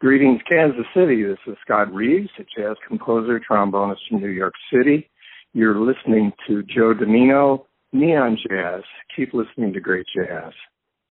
Greetings, Kansas City. This is Scott Reeves, a jazz composer, trombonist from New York City. You're listening to Joe Dimino, Neon Jazz. Keep listening to great jazz.